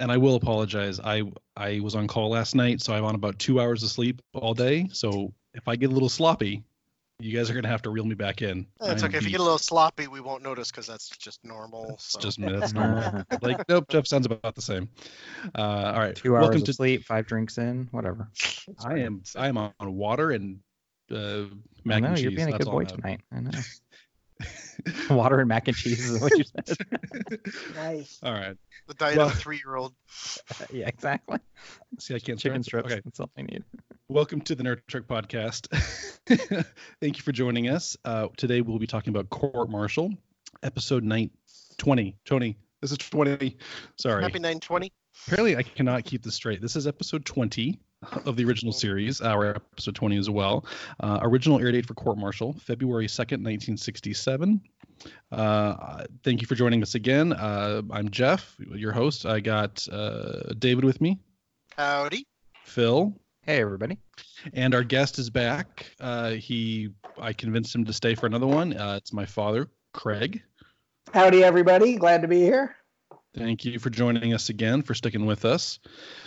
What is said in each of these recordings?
and I will apologize. I I was on call last night, so I'm on about two hours of sleep all day. So if I get a little sloppy, you guys are gonna have to reel me back in. It's I am okay. If you get a little sloppy, we won't notice because that's just normal. It's so. just that's normal. like nope, Jeff sounds about the same. Uh, all right, Two hours welcome of to. sleep, five drinks in, whatever. I am I am on water and uh, mac I know and cheese. you're being a That's good boy I tonight. I know. Water and mac and cheese is what you said. Nice. all right. the diet Well- of a three-year-old. yeah, exactly. See, I can't Chicken start- strips. Okay. That's all I need. Welcome to the Nerd Trek Podcast. Thank you for joining us. Uh, today we'll be talking about Court Martial, episode 9, 20. Tony, this is 20. Sorry. Happy 920. Apparently, I cannot keep this straight. This is episode 20 of the original series, our episode 20 as well. Uh, original air date for Court Martial, February 2nd, 1967. Uh, thank you for joining us again. Uh, I'm Jeff, your host. I got uh, David with me, Howdy. Phil, Hey, everybody. and our guest is back. Uh, he, I convinced him to stay for another one. Uh, it's my father, Craig. Howdy, everybody. Glad to be here. Thank you for joining us again, for sticking with us.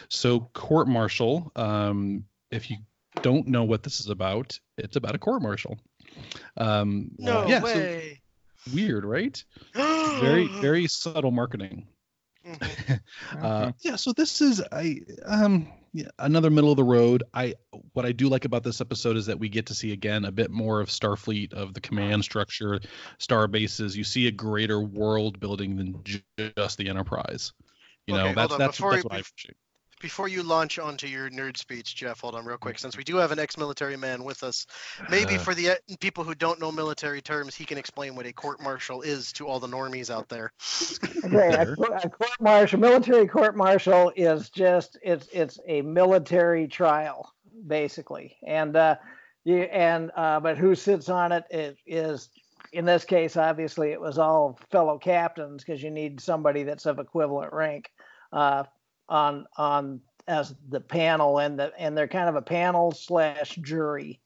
So, court martial. Um, if you don't know what this is about, it's about a court martial. Um, No yeah, so way. weird, right? Very, very subtle marketing. Mhm. Uh, yeah, so this is I um yeah, another middle of the road. I what I do like about this episode is that we get to see again a bit more of Starfleet of the command structure, star bases. You see a greater world building than ju- just the Enterprise. You know, Okay, hold that's that's, before that's you- what I appreciate. Before you launch onto your nerd speech, Jeff, hold on real quick. Since we do have an ex-military man with us, maybe Uh. for the uh, people who don't know military terms, he can explain what a court martial is to all the normies out there. Okay, a, a court martial, military court martial is just it's it's a military trial basically, and uh, you and uh, but who sits on it, it is, is in this case obviously it was all fellow captains because you need somebody that's of equivalent rank uh, on on as the panel and the and they're kind of a panel slash jury.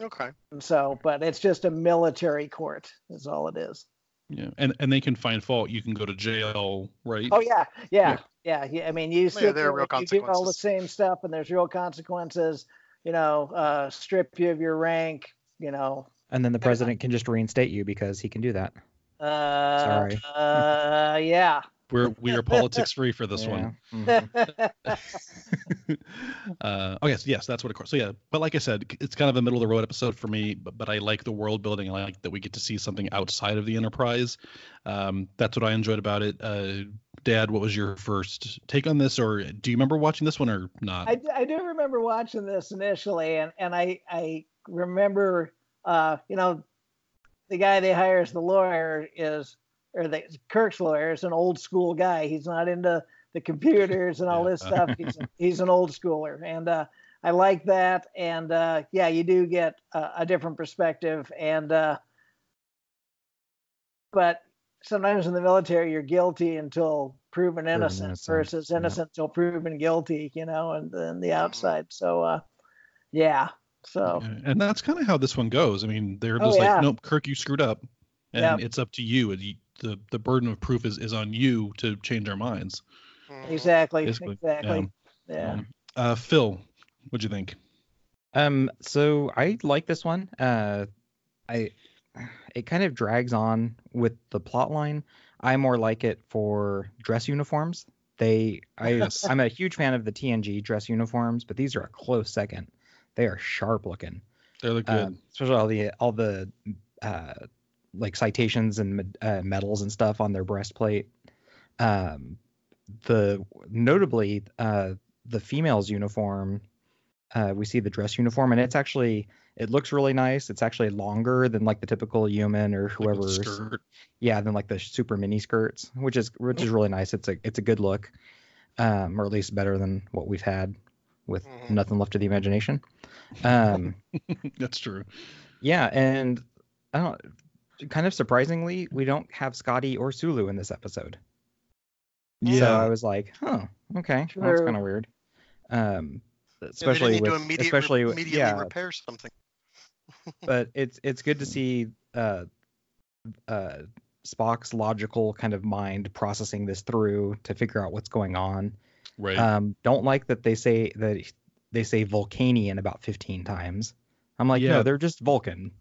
Okay. And so, but it's just a military court is all it is. Yeah, and and they can find fault. You can go to jail, right? Oh yeah, yeah, yeah. yeah. I mean, you sit there are there, real you do all the same stuff, and there's real consequences. You know, uh, strip you of your rank. You know. And then the president can just reinstate you because he can do that. Uh, Sorry. Uh, yeah. We're we are politics free for this one. Yeah. Mhm. uh, okay, so yes, that's what it course. So yeah, but like I said, it's kind of a middle of the road episode for me. But, but I like the world building. I like that we get to see something outside of the Enterprise. Um, that's what I enjoyed about it. Uh, Dad, what was your first take on this, or do you remember watching this one or not? I, I do remember watching this initially, and and I I remember, uh, you know, the guy they hire as the lawyer is, or the Kirk's lawyer is an old school guy. He's not into the computers and all this stuff. He's he's an old schooler, and uh, I like that. And uh, yeah, you do get a, a different perspective, and uh, but sometimes in the military you're guilty until proven innocent, innocent, versus yeah. innocent until proven guilty, you know, and then the outside. So uh yeah. So and that's kind of how this one goes. I mean, they're Oh, just like, nope, Kirk, you screwed up, and Yep. it's up to you. And you, the the burden of proof is, is on you to change our minds. Mhm. exactly, Basically, exactly. Yeah. Um, uh, Phil, what'd you think? Um, so I like this one. Uh, I it kind of drags on with the plot line. I more like it for dress uniforms. They I Yes. I'm a huge fan of the TNG dress uniforms, but these are a close second. They are sharp looking. They look good. Um, especially all the all the uh, like citations and uh, medals and stuff on their breastplate. Um, the notably uh, the female's uniform, uh, we see the dress uniform, and it's actually it looks really nice. It's actually longer than like the typical human or Like whoever's skirt. yeah, than like the super mini skirts, which is which is really nice. It's a it's a good look, um, or at least better than what we've had with Mhm. nothing left to the imagination. Um, That's true. yeah, and I don't. Kind of surprisingly, we don't have Scotty or Sulu in this episode. Yeah. So I was like, oh, okay, well, that's kind of weird. Um, especially didn't with to immediate, especially with- immediately yeah, repair something. but it's it's good to see uh uh Spock's logical kind of mind processing this through to figure out what's going on. Right. Um, don't like that they say that they say Vulcanian about 15 times. I'm like, Yeah. no, they're just Vulcan.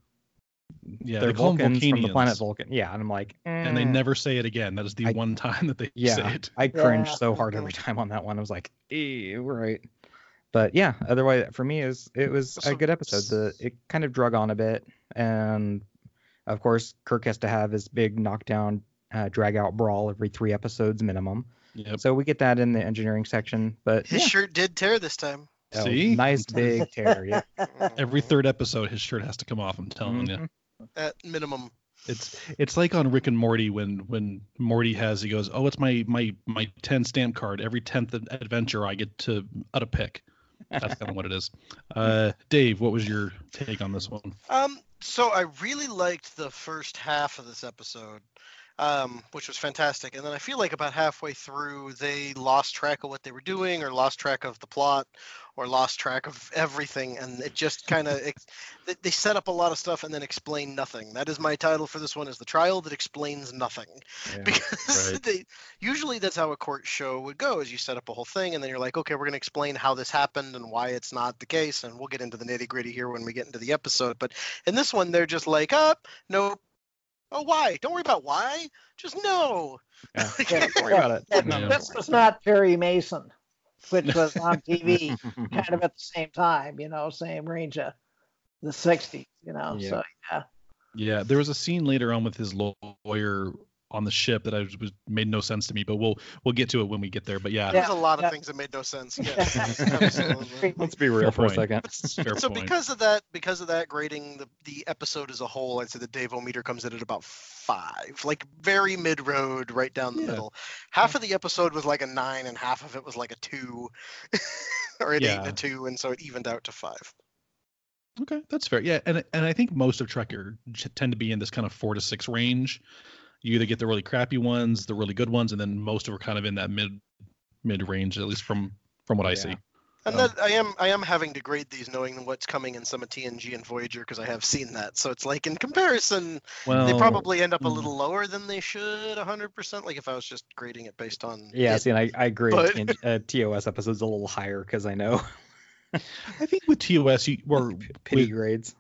Yeah, they're they Vulcans from the planet Vulcanians, Vulcan. Yeah, and I'm like, and they "Mm." never say it again. That is the I- one time that they Yeah, say it. I cringe Yeah. so hard every time on that one. I was like, eh, right. But yeah, otherwise for me is it was a good episode. The it kind of drug on a bit, and of course Kirk has to have his big knockdown, uh, drag out brawl every three episodes minimum. Yep. So we get that in the engineering section. But His yeah, shirt did tear this time. Oh, See? nice big tear. Yeah. Every third episode, his shirt has to come off. I'm telling you. Mhm. At minimum. It's it's like on Rick and Morty when when Morty has he goes, oh, it's my my my ten stamp card. Every tenth adventure, I get to out a pick. That's kind of what it is. Uh, Dave, what was your take on this one? Um, so I really liked the first half of this episode, um, which was fantastic. And then I feel like about halfway through, they lost track of what they were doing, or lost track of the plot, or lost track of everything, and it just kind of they, set up a lot of stuff and then explain nothing. That is my title for this one: is the trial that explains nothing. Yeah. Because Right. they usually that's how a court show would go: is you set up a whole thing, and then you're like, okay, we're going to explain how this happened and why it's not the case, and we'll get into the nitty gritty here when we get into the episode. But in this one, they're just like, up, nope. Oh, why? Don't worry about why. Just no. Yeah. Don't worry about it. And Yeah. This was not Perry Mason, which was on TV kind of at the same time, you know, same range of the 60s, you know. Yeah. So, yeah. Yeah, there was a scene later on with his lawyer on the ship that I was, was made no sense to me, but we'll we'll get to it when we get there. But yeah, There's a lot of yeah. things that made no sense. Yes, absolutely. Let's be real Fair for a second. fair so point. because of that, because of that grading the the episode as a whole, I'd say the Dave meter comes in at about five, like very mid road, right down the Yeah. middle. Half of the episode was like a nine, and half of it was like a two, or an eight and a two, and so it evened out to five. Okay, that's fair. Yeah, and and I think most of Trek are, tend to be in this kind of four to six range. You either get the really crappy ones, the really good ones, and then most of them are kind of in that mid mid range, at least from from what I Yeah. see. And Um, that I am I am having to grade these knowing what's coming in some of TNG and Voyager because I have seen that. So it's like in comparison, Well, they probably end up a mm. little lower than they should, 100%. Like if I was just grading it based on Yeah, it. see, and I, I agree. But- TNG uh, TOS episodes a little higher because I know I think with TOS, you were pity with, grades.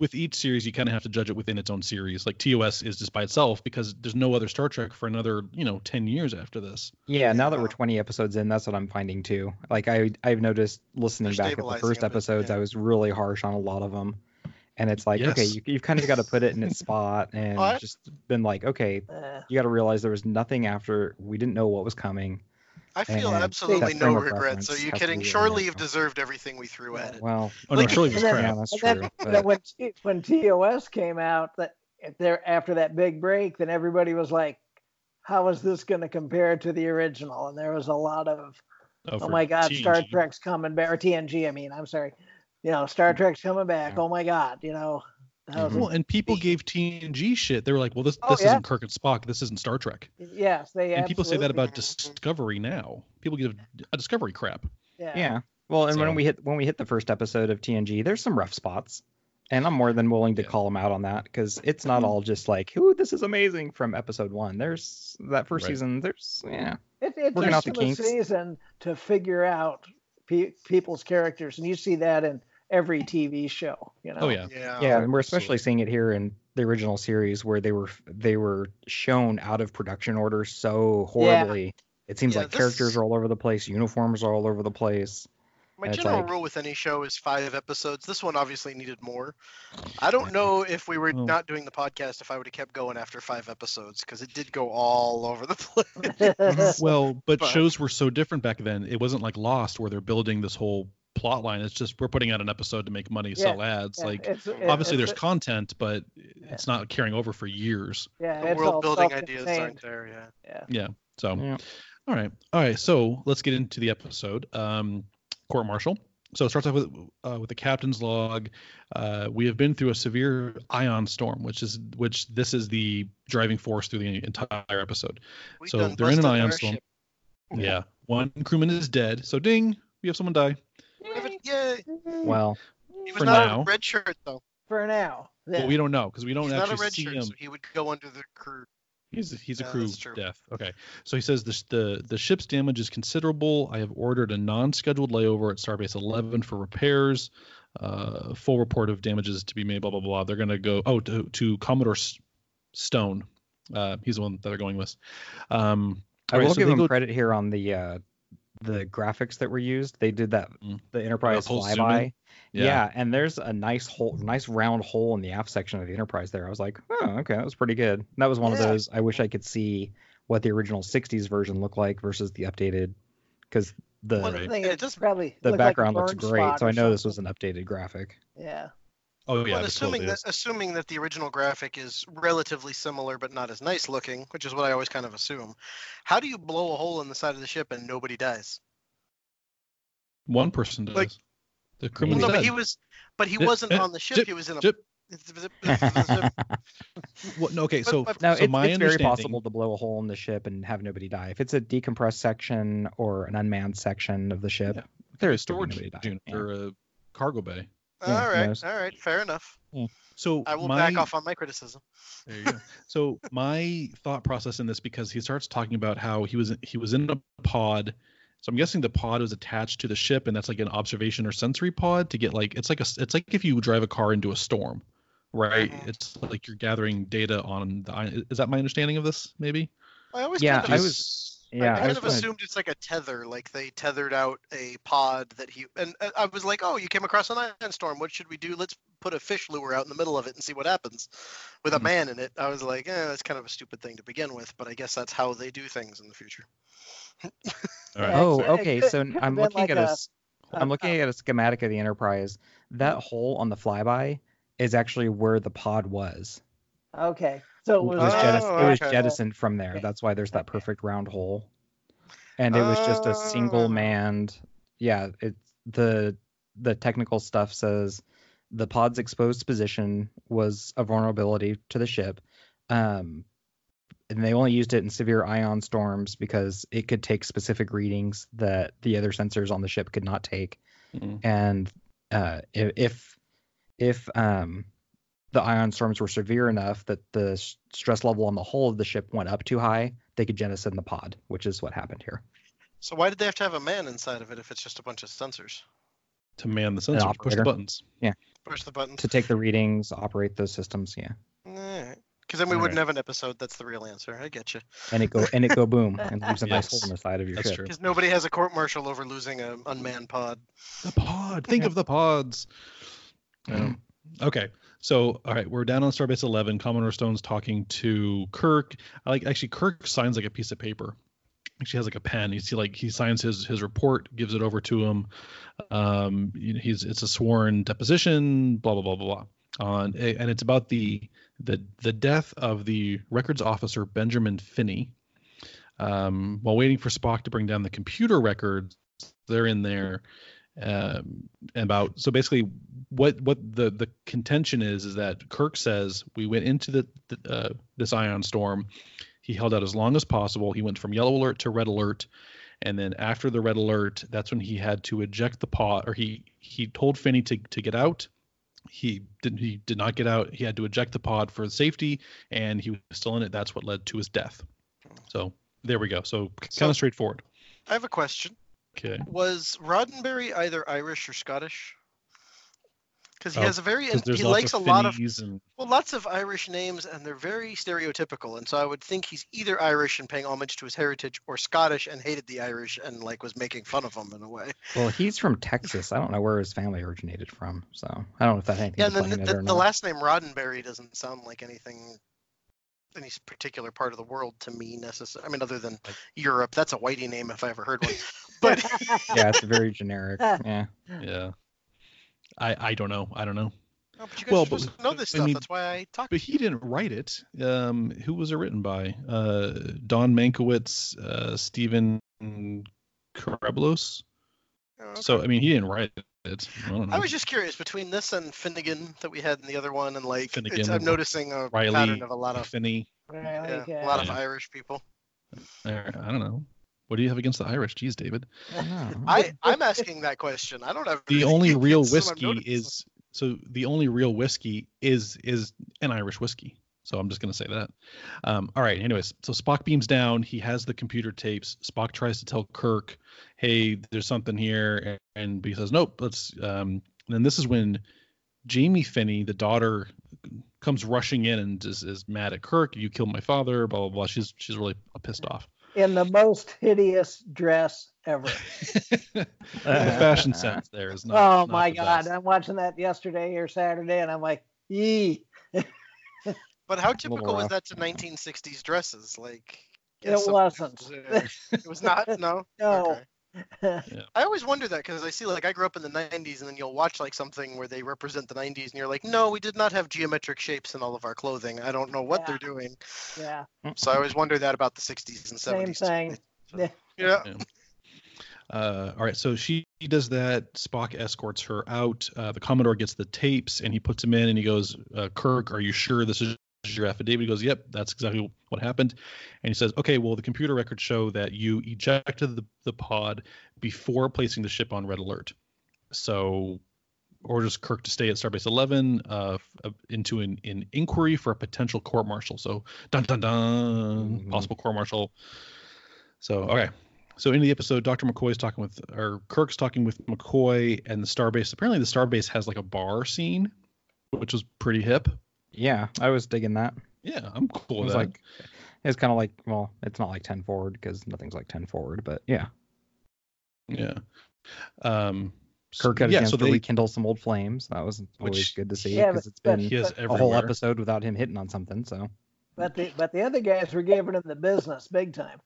With each series, you kind of have to judge it within its own series. Like TOS is just by itself because there's no other Star Trek for another you know ten years after this. Yeah, now that we're 20 episodes in, that's what I'm finding too. Like I I've noticed listening They're back at the first episodes, yeah. I was really harsh on a lot of them. And it's like, okay, Yes. you, you've kind of got to put it in its spot and just been like, okay, you got to realize there was nothing after. We didn't know what was coming. I feel And absolutely no frame of regrets. Are you kidding? be really Shore. Leave deserved everything we threw at it. Well, Oh no, Like- Shirley was and then- crap. yeah, that's and true. then, but- and then when, when TOS came out, that there after that big break, then everybody was like, "How is this going to compare to the original?" And there was a lot of, "Oh, oh for my God, Star Trek's coming back," or TNG. I mean, I'm sorry, you know, Star Trek's coming back. Yeah. Oh my God, you know. That was- Well, and people gave TNG shit. They were like, "Well, this Oh, this yeah. isn't Kirk and Spock. This isn't Star Trek." Yes, they. And people say that absolutely- about Discovery now. People give a Discovery crap. Yeah. yeah. Well, and So- when we hit when we hit the first episode of TNG, there's some rough spots, and I'm more than willing to Yeah. call them out on that because it's not Mhm. all just like, "Ooh, this is amazing" from episode one. There's that first Right. season. There's yeah, It, it Working out the them a kinks. season to figure out pe- people's characters, and you see that in every TV show. You oh, know. Oh yeah. Yeah. yeah, and we're especially absolutely. seeing it here in the original series where they were they were shown out of production order so horribly. Yeah. It seems Yeah, like this- characters are all over the place, uniforms are all over the place. My general like- rule with any show is five episodes. This one obviously needed more. I don't know if we were Well- not doing the podcast if I would have kept going after five episodes because it did go all over the place. Well, but, But- shows were so different back then. It wasn't like Lost where they're building this whole plot line. It's just we're putting out an episode to make money, sell ads. Yeah, like it's- it- obviously it's- there's content, but it's not carrying over for years. yeah, the world building ideas aren't there. Yeah. Yeah. Yeah. So Yeah. all right. All right. So let's get into the episode. Um court martial. So it starts off with uh, with the captain's log. Uh, we have been through a severe ion storm, which is which this is the driving force through the entire episode. We So they're in an ion storm. ship. Yeah. One crewman is dead. So ding, we have someone die. Yay! Well, He was For not now. a red shirt though. For now. But we don't know because we don't He's not a actually red see shirt, him. so he would go under the crew. He's he's a Yeah, crew death. Okay, so he says the the the ship's damage is considerable. I have ordered a non-scheduled layover at Starbase 11 for repairs. Uh, full report of damages to be made. Blah blah blah. They're gonna go oh to, to Commodore S- Stone. Uh, he's the one that they're going with. Um, I Alright, will so give him go- credit here on the uh, the graphics that were used. They did that Mm. the Enterprise full zoom flyby. in? Yeah. and there's a nice hole, nice round hole in the aft section of the Enterprise. There, I was like, oh, okay, that was pretty good. And that was one of those. I wish I could see what the original '60s version looked like versus the updated, because the Well, Right. I think It it does- probably the looked like background looks great. So I know this was an updated graphic. Yeah. Oh yeah, well, assuming totally that is. assuming that the original graphic is relatively similar but not as nice looking, which is what I always kind of assume. How do you blow a hole in the side of the ship and nobody dies? One person does. Like- the Well, no, but he was, but he wasn't eh, on the ship. zip, he was in a. zip. Well, no, okay, so but- No, so it's, my it's very understanding- possible to blow a hole in the ship and have nobody die. If it's a decompressed section or an unmanned section of the ship, Yeah. there's storage nobody die. unit or a cargo bay. Yeah, all right, yes. all right, fair enough. So I will my, back off on my criticism. There you go. So my thought process in this because he starts talking about how he was he was in a pod. So I'm guessing the pod was attached to the ship, and that's like an observation or sensory pod to get like it's like a it's like if you drive a car into a storm, right? Mhm. It's like you're gathering data on the. Is that my understanding of this? Maybe. I always Yeah, kind I was- I Yeah, I kind was of gonna- assumed it's like a tether, like they tethered out a pod that he and uh, I was like, oh, you came across an ion storm. What should we do? Let's put a fish lure out in the middle of it and see what happens. With a Mhm. man in it, I was like, eh, that's kind of a stupid thing to begin with, but I guess that's how they do things in the future. All right. Oh, it could- it okay. could- So could I'm looking like at a- a, s- I'm looking a- at a schematic of the Enterprise. That hole on the flyby is actually where the pod was. Okay. So it It was, was, Oh, jettis- it was jettisoned from there. Okay. That's why there's that perfect round hole. And it was just a Oh. single manned. Yeah, it's the the technical stuff says the pod's exposed position was a vulnerability to the ship. Um, and they only used it in severe ion storms because it could take specific readings that the other sensors on the ship could not take Mhm. and uh, if if um, the ion storms were severe enough that the stress level on the hull of the ship went up too high, they could jettison the pod, which is what happened here. So why did they have to have a man inside of it if it's just a bunch of sensors? To man the sensors, push the buttons. Yeah. Push the buttons. To take the readings, operate those systems, yeah, Because then we Alright. wouldn't have an episode. That's the real answer. I get you. and it go and it go boom and leaves a nice hole in the side of your That's ship. true. Because nobody has a court martial over losing a unmanned pod. The pod. Think of the pods. Um, okay. So, all right, we're down on Starbase 11. Commodore Stone's talking to Kirk. I like actually Kirk signs like a piece of paper. Actually has like a pen. You see, like he signs his his report, gives it over to him. Um, you know, he's it's a sworn deposition. Blah blah blah blah blah. On and it's about the the the death of the records officer Benjamin Finney. Um, while waiting for Spock to bring down the computer records, they're in there um, about so basically what what the the contention is is that Kirk says we went into the, the uh, this ion storm. He held out as long as possible. He went from yellow alert to red alert, and then after the red alert, that's when he had to eject the pod, or he he told Finney to to get out. He didn't. He did not get out. He had to eject the pod for safety, and he was still in it. That's what led to his death. So there we go. So kind of straightforward. I have a question. Okay. Was Roddenberry either Irish or Scottish? Because he Oh, has a very he likes a lot of and well lots of Irish names and they're very stereotypical and so I would think he's either Irish and paying homage to his heritage or Scottish and hated the Irish and like was making fun of them in a way. Well, he's from Texas. I don't know where his family originated from, so I don't know if that had anything Yeah, to and then in the, it or the not. last name Roddenberry doesn't sound like anything any particular part of the world to me necessarily. I mean other than Like- Europe, that's a whitey name if I ever heard one. But yeah, it's very generic. Yeah. yeah. I I don't know. I don't know. Oh, but you guys Well, but- to know this I stuff. mean- That's why I talk. But he didn't write it. Um, who was it written by? Uh, Don Mankiewicz, uh, Stephen Carabatsos. Oh, okay. So I mean, he didn't write it. I don't know. I was just curious between this and Finnegan that we had in the other one, and like it's, I'm noticing a Riley, pattern of a lot of Finney. yeah, yeah, a lot of Irish people. I, I don't know. What do you have against the Irish? Jeez, David. No. I I'm asking that question. I don't have The only real against them, I'm whiskey is so the only real whiskey is is an Irish whiskey. So I'm just going to say that. Um, all right. Anyways, so Spock beams down. He has the computer tapes. Spock tries to tell Kirk, "Hey, there's something here," and he says, "Nope." Let's. Um, and then this is when Jamie Finney, the daughter, comes rushing in and is, is mad at Kirk. You killed my father. Blah blah blah. She's she's really pissed off. In the most hideous dress ever. the fashion sense there is not. oh not my the God! best. I'm watching that yesterday or Saturday, and I'm like, yee. But how typical was that to 1960s dresses? Like, It guess wasn't. It was not. No. No. Okay. I always wonder that because I see like I grew up in the 90s, and then you'll watch like something where they represent the 90s, and you're like, no, we did not have geometric shapes in all of our clothing. I don't know what Yeah. they're doing. yeah, So I always wonder that about the 60s and 70s. same thing. Yeah. Uh, all right, so she does that. Spock escorts her out. Uh, the Commodore gets the tapes and he puts them in and he goes, uh, Kirk, are you sure this is your affidavit? He goes, Yep, that's exactly what happened. And he says, Okay, well, the computer records show that you ejected the, the pod before placing the ship on red alert. So orders Kirk to stay at Starbase 11 uh, into an, an inquiry for a potential court martial. So, dun dun dun, Mhm. possible court martial. So, okay. So in the episode, Dr. McCoy is talking with, or Kirk's talking with McCoy and the Starbase. Apparently, the Starbase has like a bar scene, which was pretty hip. Yeah, I was digging that. Yeah, I'm cool It with was that. like it's kind of like well, it's not like 10 forward because nothing's like 10 forward, but yeah, yeah. Um, s- Kirk had a yeah, chance so to they, rekindle some old flames. That was always Which- good to see because but- it's been he a everywhere. whole episode without him hitting on something. So But the but the other guys were giving him the business big time.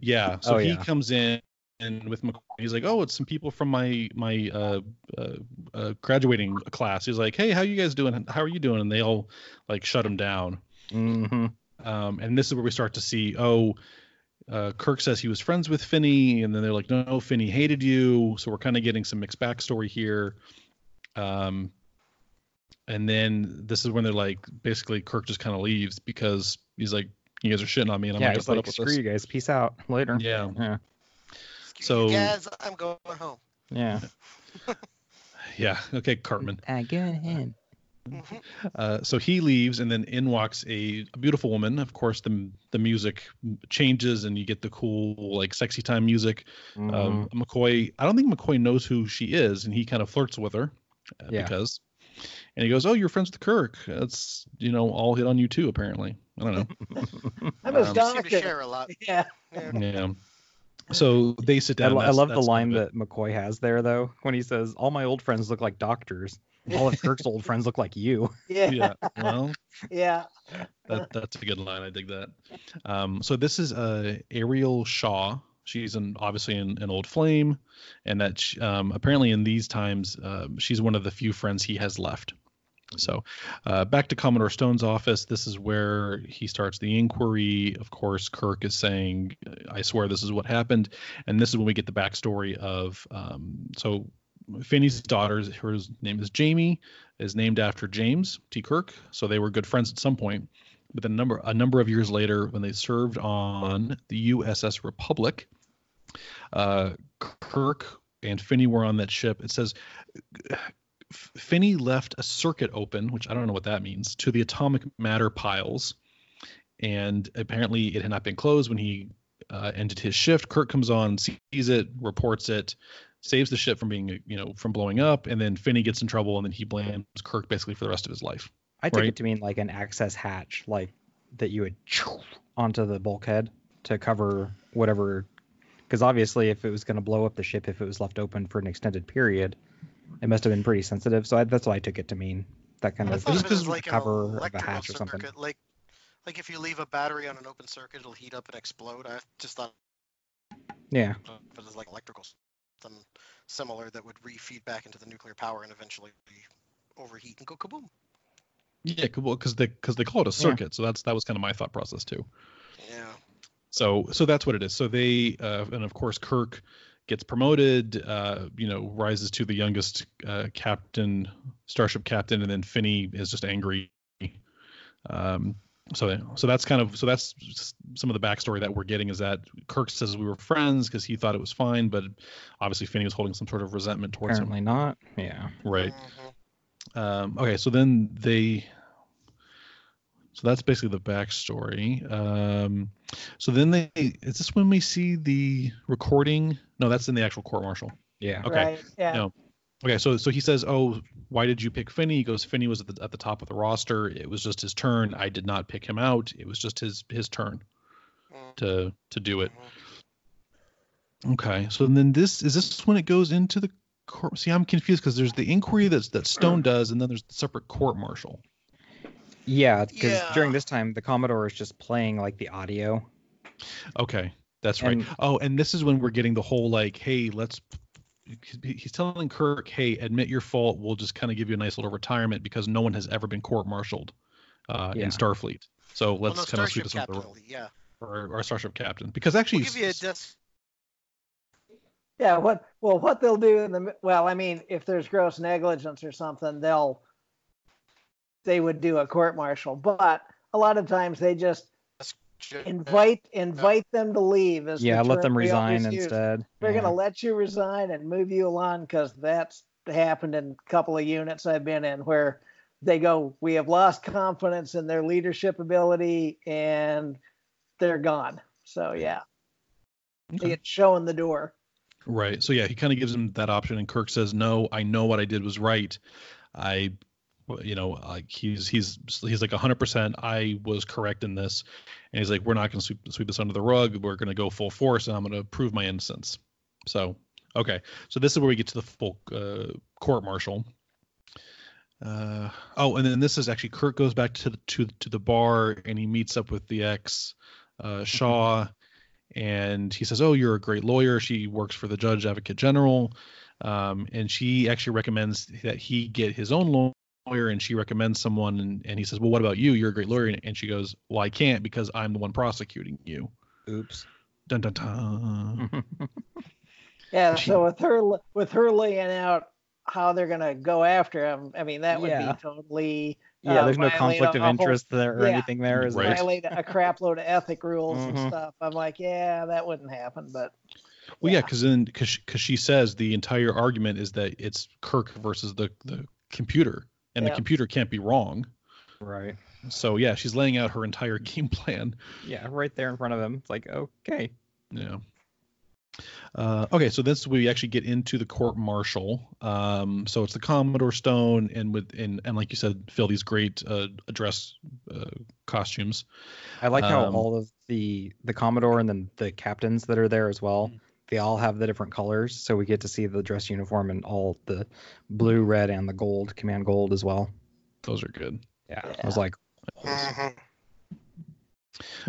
Yeah. So Oh, he yeah. comes in and with McCoy, he's like, "Oh, it's some people from my my uh, uh, uh, graduating class." He's like, "Hey, how you guys doing? How are you doing?" And they all like shut him down. hmm Um, and this is where we start to see, oh, uh, Kirk says he was friends with Finney, and then they're like, no, no, Finney hated you. So we're kind of getting some mixed backstory here. Um, and then this is when they're like, basically, Kirk just kind of leaves because he's like, you guys are shitting on me, and I'm yeah, not he's gonna like, put up screw with you guys, peace out later. Yeah, yeah, So- me, guys, I'm going home. yeah. yeah. Okay, Cartman. Uh, go ahead. Mhm. Uh, so he leaves, and then in walks a, a beautiful woman. Of course, the the music changes, and you get the cool like sexy time music. Mhm. Um, McCoy, I don't think McCoy knows who she is, and he kind of flirts with her uh, Yeah. because, and he goes, "Oh, you're friends with Kirk. That's you know all hit on you too, apparently. I don't know. I'm his Um, Seem to doctor. share a lot. Yeah. Yeah. yeah. So they sit down. lo- I love the line that McCoy has there though when he says, "All my old friends look like doctors. All of Kirk's old friends look like you." Yeah. Yeah. Well, Yeah. that, that's a good line. I dig that. Um, so this is uh, Ariel Shaw. She's an obviously an, an old flame, and that sh um, apparently in these times uh, she's one of the few friends he has left. So uh, back to Commodore Stone's office. This is where he starts the inquiry. Of course, Kirk is saying, "I swear this is what happened," and this is when we get the backstory of um, so Finney's daughter, her name is Jamie, is named after James T. Kirk. So they were good friends at some point. But then number a number of years later, when they served on the USS Republic, uh, Kirk and Finney were on that ship. It says Finney left a circuit open, which I don't know what that means, to the atomic matter piles, and apparently it had not been closed when he uh, ended his shift. Kirk comes on, sees it, reports it, saves the ship from being, you know, from blowing up, and then Finney gets in trouble, and then he blames Kirk basically for the rest of his life. I took Right. it to mean like an access hatch, like that you would onto the bulkhead to cover whatever. Because obviously, if it was going to blow up the ship, if it was left open for an extended period, it must have been pretty sensitive. So I, that's what I took it to mean. That kind I of Just of it as 'cause like cover of a hatch or something. circuit, like like if you leave a battery on an open circuit, it'll heat up and explode. I just thought yeah. of it as like electrical something similar that would re-feed back into the nuclear power and eventually overheat and go kaboom. Yeah, because they because they call it a circuit, so that's that was kind of my thought process too. Yeah. So so that's what it is. So they uh, and of course Kirk gets promoted, uh, you know, rises to the youngest uh, captain, starship captain, and then Finney is just angry. Um, so so that's kind of so that's some of the backstory that we're getting is that Kirk says we were friends because he thought it was fine, but obviously Finney was holding some sort of resentment towards him. Apparently not. Yeah. him. Right. Mhm. Um, okay, so then they So that's basically the backstory. Um, so then they is this when we see the recording? No, that's in the actual court martial. Yeah. Okay. Right. Yeah. No. Okay, so so he says, "Oh, why did you pick Finney?" He goes, "Finney was at the at the top of the roster. It was just his turn. I did not pick him out. It was just his his turn Mm, to to do it." mhm. Okay, so then this is this when it goes into the court? See, I'm confused because there's the inquiry that's that Stone does, and then there's the separate court martial. Yeah, because Yeah. during this time the Commodore is just playing like the audio. Okay, that's right. And- oh, and this is when we're getting the whole like, hey, let's. He's telling Kirk, hey, admit your fault. We'll just kind of give you a nice little retirement because no one has ever been court-martialed uh, Yeah. in Starfleet. So let's no, kind of sweep Starship this under the rug, yeah. or, or Starship Captain, because actually, We'll give you a death. Yeah, what well what they'll do in the well, I mean, if there's gross negligence or something, they'll they would do a court martial, but a lot of times they just invite invite them to leave. Is the Yeah, let them resign instead. We're Yeah. gonna let you resign and move you along because that's happened in a couple of units I've been in where they go, we have lost confidence in their leadership ability and they're gone. So yeah, they Okay. get shown the door. Right. So yeah, he kind of gives him that option, and Kirk says, "No, I know what I did was right. I, well, you know, like he's he's he's like 100%. I was correct in this." And he's like, "We're not going to sweep, sweep this under the rug. We're going to go full force, and I'm going to prove my innocence." So okay, so this is where we get to the full uh, court martial. Uh, oh, and then this is actually Kirk goes back to the, to to the bar and he meets up with the ex uh, Shaw and he says, "Oh, you're a great lawyer." She works for the judge advocate general, um, and she actually recommends that he get his own lawyer, and she recommends someone, and, and he says, "Well, what about you? You're a great lawyer," and she goes, "Well, I can't because I'm the one prosecuting you." Oops. Dun dun dun. Yeah, She- so with her with her laying out how they're gonna go after him, I mean that would Yeah. be totally yeah, uh, there's no conflict of a whole- interest there or yeah. anything there, is Right. violate a crap load of ethic rules and Mhm. stuff. I'm like, yeah, that wouldn't happen, but Well, yeah, Yeah. because then because because she says the entire argument is that it's Kirk versus the the computer, and the computer can't be wrong. Right. So yeah, she's laying out her entire game plan. Yeah, right there in front of him. It's like, okay. Yeah. Uh, okay, so this we actually get into the court martial. Um, so it's the Commodore Stone, and with and, and like you said, Phil, these great uh, dress uh, costumes. I like how Um, all of the the Commodore and then the captains that are there as well. They all have the different colors, so we get to see the dress uniform and all the blue, red, and the gold, command gold as well. Those are good. Yeah, I was like, Mhm.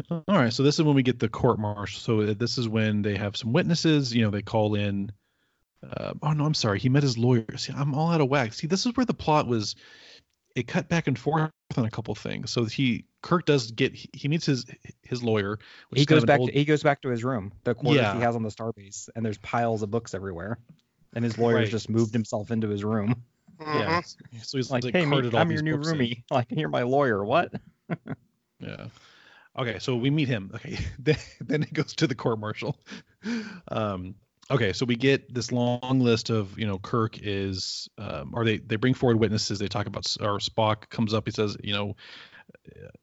All right, so this is when we get the court martial. So uh, this is when they have some witnesses. You know, they call in. Uh, oh no, I'm sorry. He met his lawyer. See, I'm all out of whack. See, this is where the plot was. It cut back and forth on a couple things. So he Kirk does get he, he meets his his lawyer. Which he is kind goes of back. old- To, he goes back to his room, the quarters Yeah. he has on the starbase, and there's piles of books everywhere. And his lawyer's Right. just moved himself into his room. yeah. Mhm. So he's Like, like, hey, me, I'm your new books in. roomie. Like, you're my lawyer. What? Yeah. Okay, so we meet him. Okay, then, then it goes to the court martial. Um, okay, so we get this long list of you know Kirk is, um, or they they bring forward witnesses. They talk about or Spock comes up. He says, you know,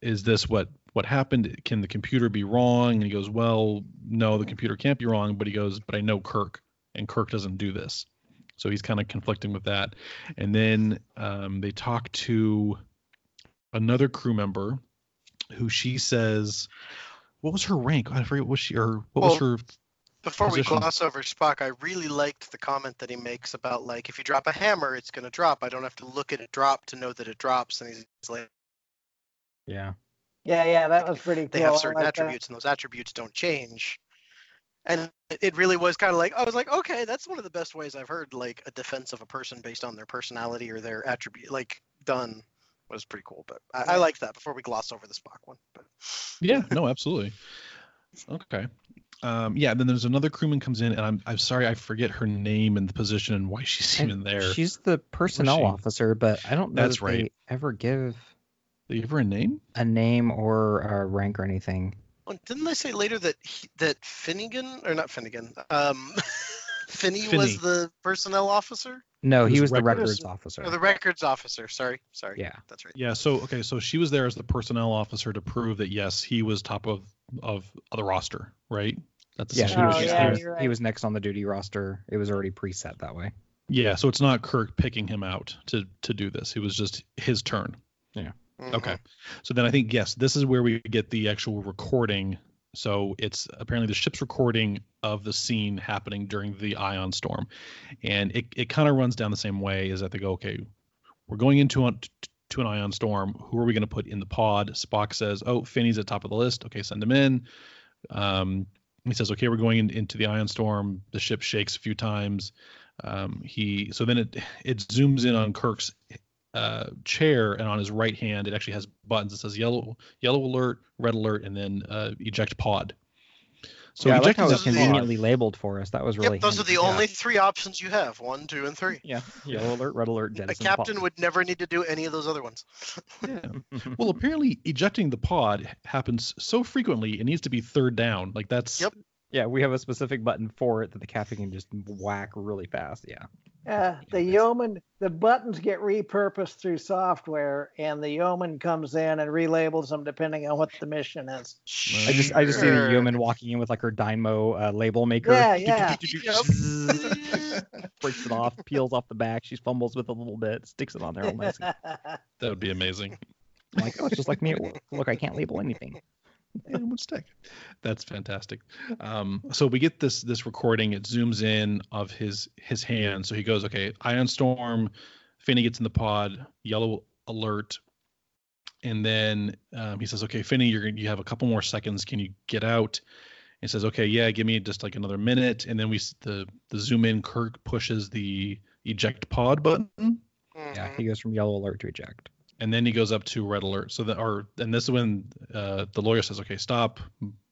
is this what what happened? Can the computer be wrong? And he goes, well, no, the computer can't be wrong. But he goes, but I know Kirk, and Kirk doesn't do this. So he's kind of conflicting with that. And then um, they talk to another crew member who she says what was her rank i forget what she or what was her Before we gloss over Spock, I really liked the comment that he makes about like if you drop a hammer, it's gonna drop. I don't have to look at it drop to know that it drops. And he's like, Yeah. yeah, yeah, that was pretty cool. they have certain like that. attributes, and those attributes don't change. And it- it really was kind of like I was like, okay, that's one of the best ways I've heard like a defense of a person based on their personality or their attribute, like done was pretty cool. But I, I liked that before we gloss over the Spock one. But yeah no absolutely okay um yeah then there's another crewman comes in and i'm i'm sorry i forget her name and the position and why she's And even there She's the personnel she? officer, but I don't know That's that right. they ever give they give her a name a name or a rank or anything. oh, didn't they say later that he, that Finnegan or not Finnegan, um, Finney, Finney. was the personnel officer No, He he was was the records- records officer. or the records officer. Sorry, sorry. Yeah. that's right. Yeah. So okay. So she was there as the personnel officer to prove that yes, he was top of of the roster, right? That's Yeah, he was, Oh, yeah, he, was, right. he was next on the duty roster. It was already preset that way. Yeah. So it's not Kirk picking him out to to do this. It was just his turn. Mhm. Okay. So then I think yes, this is where we get the actual recording. So it's apparently the ship's recording of the scene happening during the ion storm, and it, it kind of runs down the same way. Is that they go, okay, we're going into to an ion storm. Who are we going to put in the pod? Spock says, oh, Finney's at top of the list. Okay, send him in. Um, he says, okay, we're going in, into the ion storm. The ship shakes a few times. Um, he so then it it zooms in on Kirk's uh, chair and on his right hand it actually has buttons. It says yellow yellow alert, red alert, and then uh, eject pod. So yeah, I like ejecting how the it's the- conveniently labeled for us. That was really Yep, those are the Yeah. only three options you have: one, two, and three. Yeah, yellow alert, red alert, A captain pod. would never need to do any of those other ones. Yeah. Well, apparently ejecting the pod happens so frequently it needs to be third down. Like that's Yep. Yeah, we have a specific button for it that the captain can just whack really fast. Yeah. Uh, the yeoman, the buttons get repurposed through software, and the yeoman comes in and relabels them depending on what the mission is. I just I just see the yeoman walking in with like her Dymo uh, label maker. Yeah, yeah. breaks it off, peels off the back. She fumbles with it a little bit, sticks it on there all messy. that would be amazing. I'm like, oh, it's just like me at work. Look, I can't label anything. It would stick. That's fantastic. Um, so we get this this recording. It zooms in of his his hand. So he goes, okay, ion storm. Finney gets in the pod. Yellow alert. And then um, he says, okay, Finney, you're you have a couple more seconds. Can you get out? He says, okay, yeah, give me just like another minute. And then we s- the the zoom in. Kirk pushes the eject pod button. Yeah, Mhm. he goes from yellow alert to eject. And then he goes up to red alert. So that, or and this is when uh, the lawyer says, "Okay, stop,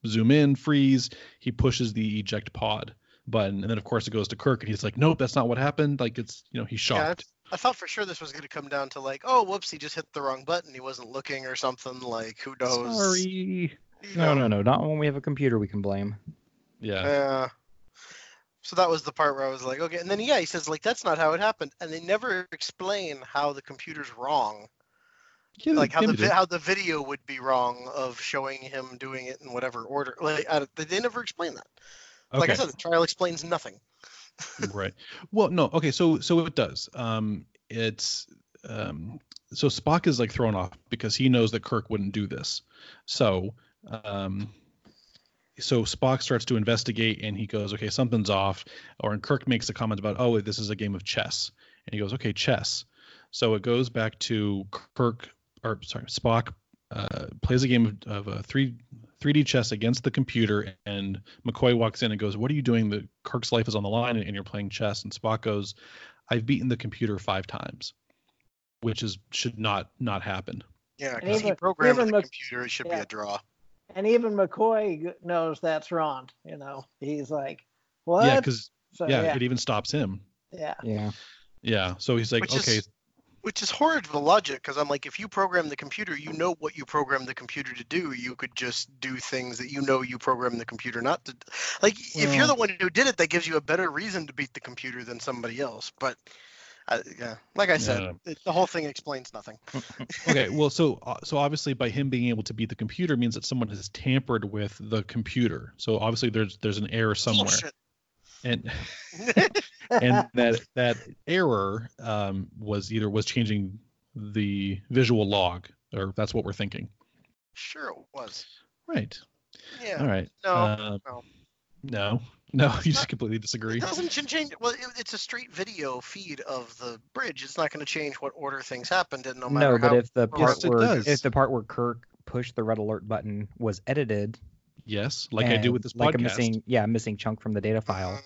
zoom in, freeze." He pushes the eject pod button, and then of course it goes to Kirk, and he's like, "Nope, that's not what happened." Like it's you know he's Yeah, shocked. I thought for sure this was going to come down to like, oh, whoops, he just hit the wrong button. He wasn't looking or something. Like, who knows? Sorry. You No, know? no, no. Not when we have a computer we can blame. yeah, Yeah. So that was the part where I was like, okay. And then yeah, he says like that's not how it happened, and they never explain how the computer's wrong. Like how the how the video would be wrong of showing him doing it in whatever order. Like I, they never explain that. Like I said, the trial explains nothing. right. Well, no. Okay, so so it does. Um, it's um, so Spock is like thrown off because he knows that Kirk wouldn't do this. So um, so Spock starts to investigate and he goes, okay, something's off. Or and Kirk makes a comment about, oh, this is a game of chess, and he goes, okay, chess. So it goes back to Kirk, or sorry, Spock uh, plays a game of, of uh, three 3D chess against the computer, and McCoy walks in and goes, "What are you doing? The Kirk's life is on the line, and, and you're playing chess." And Spock goes, "I've beaten the computer five times, which is should not not happen." Yeah, because he even- programmed even the Mc- computer. It should be a draw. and even McCoy knows that's wrong. You know, he's like, what? Yeah, because so, yeah, yeah, it even stops him. yeah. Yeah. Yeah, so he's like, Which is- okay, Which is horrid of a logic, because I'm like, if you program the computer, you know what you program the computer to do. You could just do things that you know you program the computer not to. Like, if you're the one who did it, that gives you a better reason to beat the computer than somebody else. But, uh, yeah, like I said, Yeah. it, the whole thing explains nothing. okay, well, so uh, so obviously by him being able to beat the computer means that someone has tampered with the computer. So obviously there's there's an error somewhere, Bullshit. And and that that error um, was either was changing the visual log, or that's what we're thinking. sure, it was. Right. Yeah. All right. No, Uh, no. no. No. You just completely disagree. It doesn't change. Well, it, it's a straight video feed of the bridge. It's not going to change what order things happened, and no matter No, but how. if the part it where if the part where Kirk pushed the red alert button was edited, Yes, like I do with this like podcast. a missing yeah missing chunk from the data file,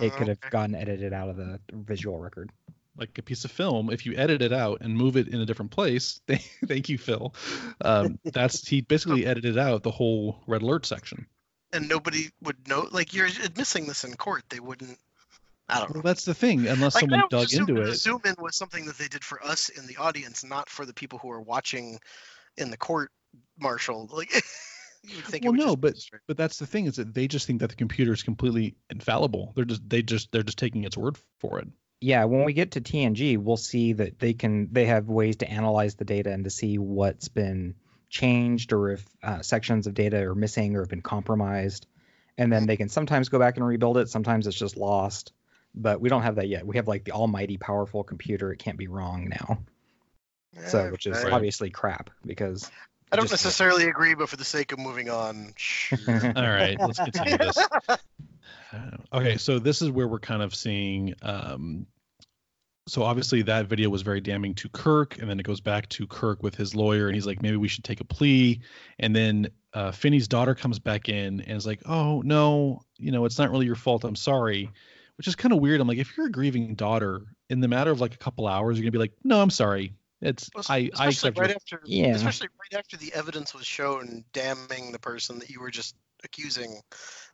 it could have okay. gotten edited out of the visual record. like a piece of film, if you edit it out and move it in a different place, thank you, Phil. Um, that's he basically edited out the whole red alert section. and nobody would know. Like you're missing this in court, they wouldn't. I don't know. That's the thing. Unless Like, someone dug assume into the it. Zoom in was something that they did for us in the audience, not for the people who are watching in the court martial. Like, You would think it Well, would no, just but but that's the thing is that they just think that the computer is completely infallible. They're just they just they're just taking its word for it. yeah, when we get to TNG, we'll see that they can they have ways to analyze the data and to see what's been changed or if uh, sections of data are missing or have been compromised, and then they can sometimes go back and rebuild it. Sometimes it's just lost, but we don't have that yet. We have like the almighty powerful computer. It can't be wrong now. So, which is Right. obviously crap because I don't just- necessarily agree, but for the sake of moving on, sure. All right, let's continue this. Okay, so this is where we're kind of seeing. Um, so obviously that video was very damning to Kirk, and then it goes back to Kirk with his lawyer, and he's like, maybe we should take a plea. And then uh, Finney's daughter comes back in and is like, oh no, you know, it's not really your fault. I'm sorry, which is kind of weird. I'm like, if you're a grieving daughter, in the matter of like a couple hours, you're gonna be like, no, I'm sorry. It's Well, I I especially accept right your after, Yeah. especially right after the evidence was shown damning the person that you were just accusing.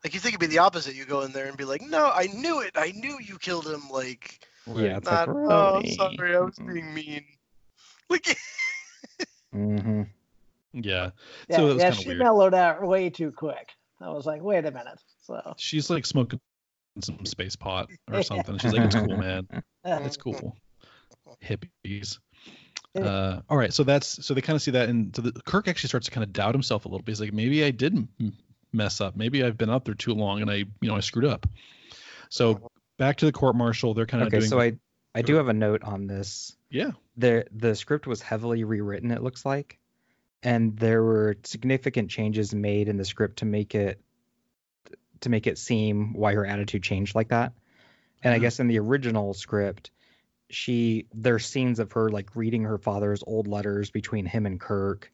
Like you think it'd be the opposite. You go in there and be like, "No, I knew it. I knew you killed him." Like, yeah, it's not, like "Oh, sorry, I was being mean." Like, mm-hmm. yeah. Yeah, So it was yeah, she weird. mellowed out way too quick. I was like, wait a minute. So She's like smoking some space pot or something. She's like, it's cool, man. It's cool. Hippies. Uh, all right, so that's so they kind of see that, and so the, Kirk actually starts to kind of doubt himself a little bit. He's like, maybe I did m- mess up. Maybe I've been up there too long, and I, you know, I screwed up. So back to the court martial. They're kind of Okay, doing. so I I do have a note on this. yeah, the the script was heavily rewritten it looks like and there were significant changes made in the script to make it to make it seem why her attitude changed like that and i Mhm. guess in the original script she there's scenes of her like reading her father's old letters between him and kirk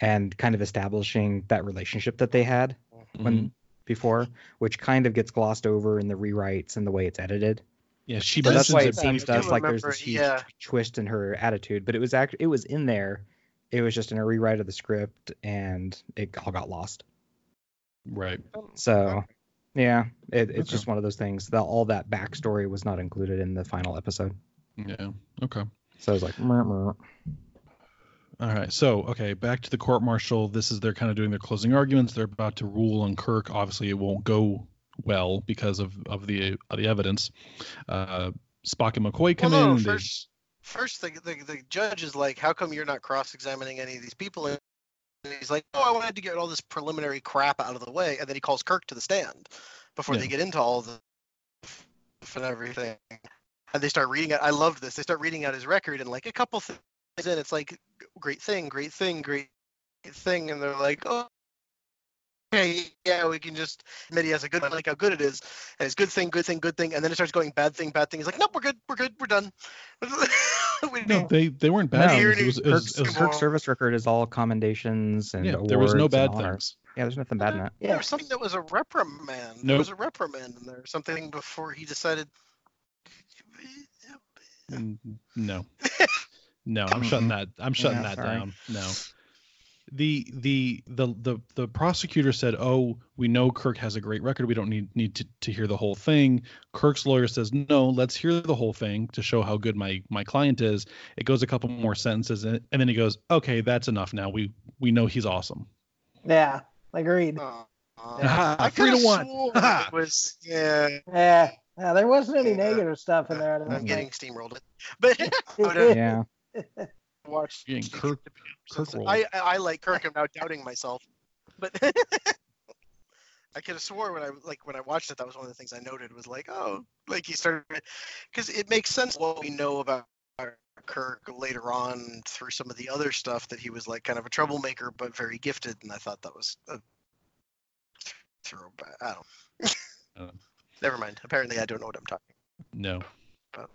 and kind of establishing that relationship that they had when Mhm. before which kind of gets glossed over in the rewrites and the way it's edited yeah, she so that's why it. it seems to us like there's remember, this huge yeah. twist in her attitude, but it was act it was in there. It was just in a rewrite of the script, and it all got lost. right. So, yeah, it, it's Okay. just one of those things. That all that backstory was not included in the final episode. Yeah. Okay. So I was like, "Meh, meh." All right. So, okay, back to the court martial. This is they're kind of doing their closing arguments. They're about to rule on Kirk. Obviously, it won't go well because of of the of the evidence. Uh, Spock and McCoy well, come no, in. they- first, first the, the the judge is like, "How come you're not cross-examining any of these people?" And he's like, "Oh, I wanted to get all this preliminary crap out of the way," and then he calls Kirk to the stand before Yeah. they get into all the f- and everything. And they start reading it. I loved this. They start reading out his record, and like a couple things in, it's like, "Great thing, great thing, great thing," and they're like, "Oh." Okay, yeah, we can just admit he has a good one, like how good it is, and it's good thing, good thing, good thing, and then it starts going bad thing, bad thing. He's like, nope, we're good, we're good, we're done. we no, need- they they weren't bad. It was, it was, Kirk's, it was- Kirk's service record is all commendations and yeah, there was no bad things. Yeah, there's nothing bad uh, in that. There was something that was a reprimand. There was a reprimand in there. Something before he decided. Mm, No. No, I'm shutting that. I'm shutting Yeah, that sorry. down. No. The, the the the the prosecutor said, "Oh, we know Kirk has a great record. We don't need need to, to hear the whole thing." Kirk's lawyer says, "No, let's hear the whole thing to show how good my my client is." It goes a couple more sentences, and, and then he goes, "Okay, that's enough. Now we we know he's awesome." yeah, agreed. Uh, Ha, I three to coulda one. swore Ha. it was yeah. Yeah, yeah, there wasn't any Yeah. negative stuff in there. I don't I'm getting think. steamrolled, but I Yeah. Oh, watched. Getting Kirk- Kirk. I I I like Kirk. I'm now doubting myself, but I could have swore when I like when I watched it, that was one of the things I noted was like, oh, like he started because it makes sense what we know about Kirk later on through some of the other stuff that he was like kind of a troublemaker but very gifted, and I thought that was a throwback. I don't. Never mind. Apparently, I don't know what I'm talking. No. But-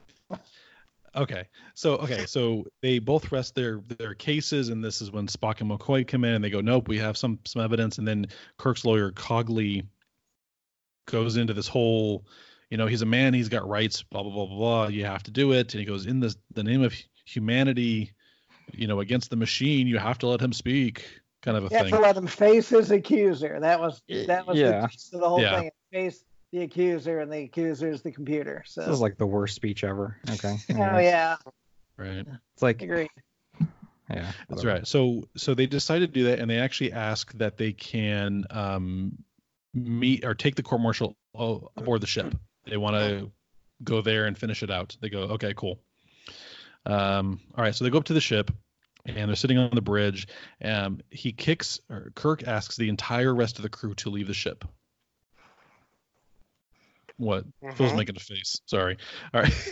Okay. So okay, so they both rest their their cases, and this is when Spock and McCoy come in, and they go, "Nope, we have some some evidence." And then Kirk's lawyer Cogley goes into this whole, you know, he's a man, he's got rights, blah blah blah blah. blah you have to do it, and he goes, "In the the name of humanity, you know, against the machine, you have to let him speak." Kind of a You have to let him face his accuser. That was that was Yeah. the gist of the whole Yeah. thing. Face the accuser, and the accuser is the computer. So. This is like the worst speech ever. Okay. oh yeah, Right. It's like agreed. Yeah. That's right. So so they decide to do that, and they actually ask that they can um, meet or take the court martial aboard the ship. They want to go there and finish it out. They go, okay, cool. Um, all right, so they go up to the ship, and they're sitting on the bridge. Um, he kicks, or Kirk asks the entire rest of the crew to leave the ship. What? Phil's Mhm. making a face. Sorry. All right.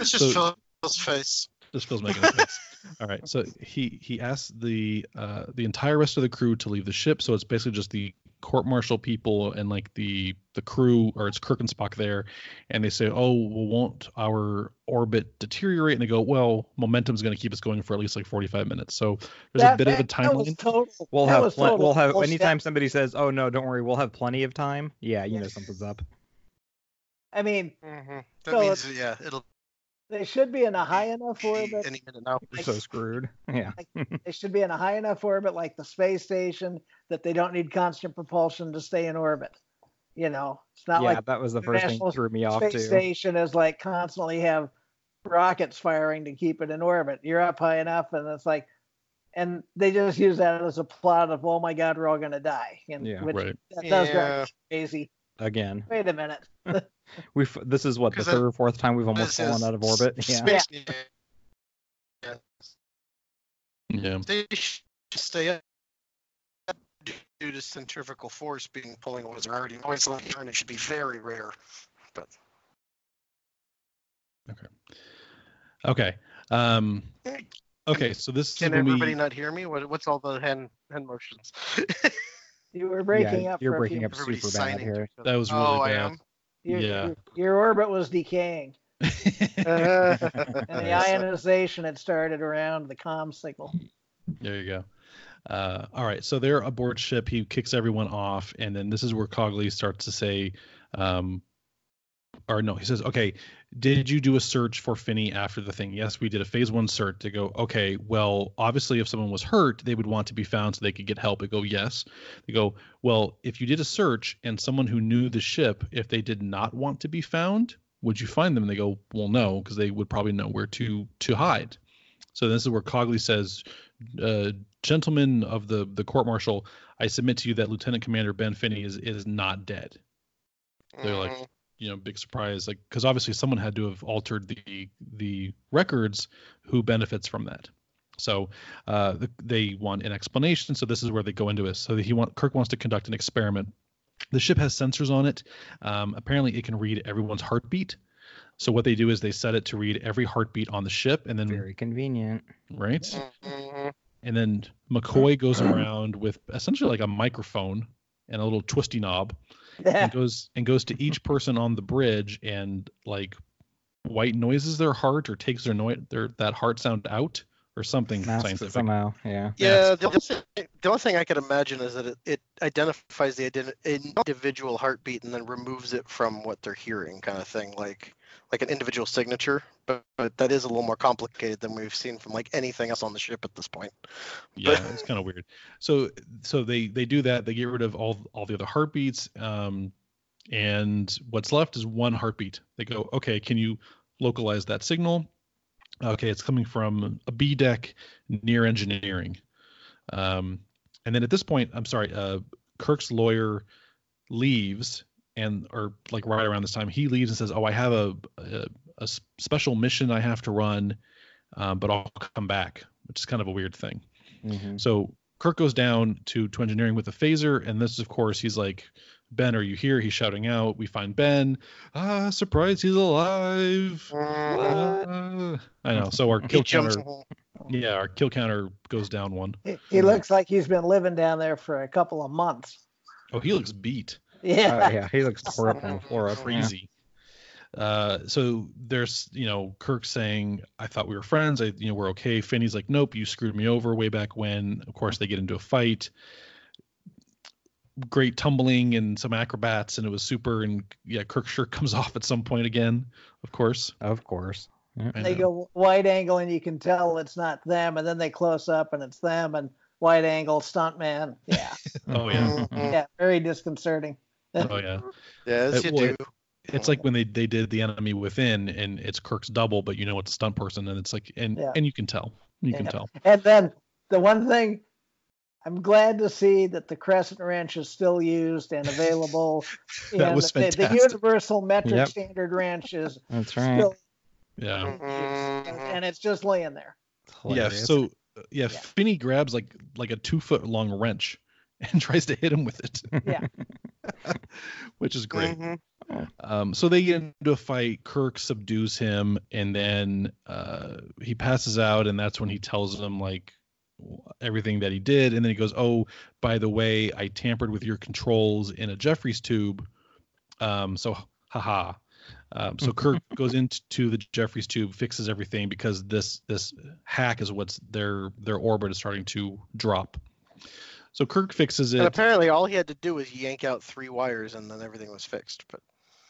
It's So- just Phil's face. just Phil's making a face. All right, so he he asked the uh, the entire rest of the crew to leave the ship. So it's basically just the court martial people and like the the crew, or it's Kirk and Spock there, and they say, "Oh, well, won't our orbit deteriorate?" And they go, "Well, momentum's going to keep us going for at least like 45 minutes." So there's a That- bit of a that- that was timeline. total- We'll that have was plen- total we'll have anytime somebody says, "Oh no, don't worry, we'll have plenty of time." Yeah, you know something's up. I mean, hmm That So means yeah, it'll they should be in a high enough orbit. any minute now. We're so screwed. Yeah. They should be in a high enough orbit, like the space station, that they don't need constant propulsion to stay in orbit. You know, it's not yeah, like that was the first thing that threw me off space too. station is like constantly have rockets firing to keep it in orbit. You're up high enough, and it's like, and they just use that as a plot of, oh my God, we're all gonna die. And Yeah. which Right. that does drive Yeah. me crazy. Again, Wait a minute. we've this is what the third or fourth time we've almost fallen out of orbit. s- Yeah. Space, yeah. Yeah. They should stay up due to centrifugal force being pulling was already always turn. It should be very rare. But Okay. Um. Okay. So this can is everybody we. not hear me? What, what's all the hand hand motions? You were breaking yeah, up. You're for a breaking few- up super bad here. That was really oh, I bad. Your, Yeah. your, your orbit was decaying, and the ionization had started around the comm signal. There you go. Uh, all right, so they're aboard ship. He kicks everyone off, and then this is where Cogley starts to say, um, or no, he says, "Okay, did you do a search for Finney after the thing? Yes, we did a phase one search." To go, okay, well, obviously, if someone was hurt, they would want to be found so they could get help. They go, yes. They go, well, if you did a search and someone who knew the ship, if they did not want to be found, would you find them? And they go, well, no, because they would probably know where to to hide. So this is where Cogley says, uh, gentlemen of the the court martial, I submit to you that Lieutenant Commander Ben Finney is is not dead. They're like, Mhm. You know, big surprise, like because obviously someone had to have altered the the records. Who benefits from that? So uh, the, they want an explanation. So this is where they go into it. So he want Kirk wants to conduct an experiment. The ship has sensors on it. Um, apparently, it can read everyone's heartbeat. So what they do is they set it to read every heartbeat on the ship, and then Very convenient. right, Mhm. and then McCoy goes around with essentially like a microphone and a little twisty knob, and goes and goes to each person on the bridge and like white noises their heart or takes their noise their that heart sound out or something Masks scientific. somehow. Yeah. Yeah, the only, thing, the only thing I could imagine is that it, it identifies the identi- individual heartbeat and then removes it from what they're hearing, kind of thing, like like an individual signature. But, but that is a little more complicated than we've seen from like anything else on the ship at this point. yeah it's kind of weird so so they they do that they get rid of all all the other heartbeats um and what's left is one heartbeat they go okay can you localize that signal okay it's coming from a b deck near engineering um and then at this point i'm sorry uh kirk's lawyer leaves and or like right around this time he leaves and says oh i have a a special mission i have to run um, but i'll come back which is kind of a weird thing Mhm. so Kirk goes down to to engineering with a phaser, and this is of course he's like, Ben, are you here? He's shouting out. We find Ben. Ah, surprise, he's alive. Ah. I know. So our kill counter, yeah, our kill counter goes down one. He, he looks like he's been living down there for a couple of months. Oh, he looks beat, Yeah. Oh, yeah, he looks tore up on the floor. up. crazy. Uh, so there's, you know, Kirk saying, "I thought we were friends. I, you know, we're okay." Finney's like, "Nope, you screwed me over way back when." Of course, they get into a fight. Great tumbling and some acrobats, and it was super. And yeah, Kirk sure comes off at some point again, of course. Of course. Yeah. They go wide angle and you can tell it's not them, and then they close up and it's them, and wide angle stuntman. Yeah, Oh yeah, yeah, very disconcerting. Oh yeah. Yeah, as It you would. do. It's like when they they did the enemy within, and it's Kirk's double, but you know it's a stunt person, and it's like, and Yeah. and you can tell. You can tell. And then the one thing I'm glad to see that the Crescent wrench is still used and available. That in was the, the universal metric Yep. standard wrench is That's right. still Yeah. used, and it's just laying there. Yeah. So yeah, Yeah. Finney grabs like like a two foot long wrench and tries to hit him with it. Yeah. Which is great. Mhm. Um, so they get into a fight. Kirk subdues him, and then uh, he passes out, and that's when he tells him like everything that he did, and then he goes, "Oh, by the way, I tampered with your controls in a Jefferies tube." Um, so, haha. Um, so Kirk goes into the Jefferies tube, fixes everything because this this hack is what's their their orbit is starting to drop. So Kirk fixes it. And it. apparently, all he had to do was yank out three wires, and then everything was fixed. But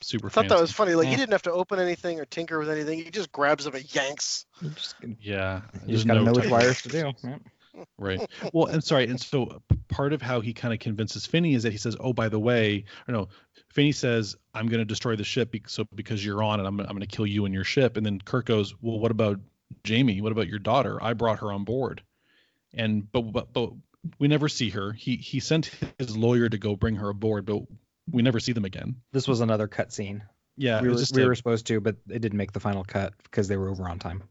Super. I thought that was funny. Like he eh. didn't have to open anything or tinker with anything. He just grabs them and yanks. You just, you Yeah. just gotta no know which wires to do. Yep. Right. Well, and sorry, and so part of how he kind of convinces Finney is that he says, "Oh, by the way, or no." Finney says, "I'm going to destroy the ship because, so because you're on it, I'm, I'm going to kill you and your ship." And then Kirk goes, "Well, what about Jamie? What about your daughter? I brought her on board." And but but, but we never see her. He he sent his lawyer to go bring her aboard, but we never see them again. This was another cut scene. Yeah, we were, was just we a- were supposed to, but it didn't make the final cut because they were over on time.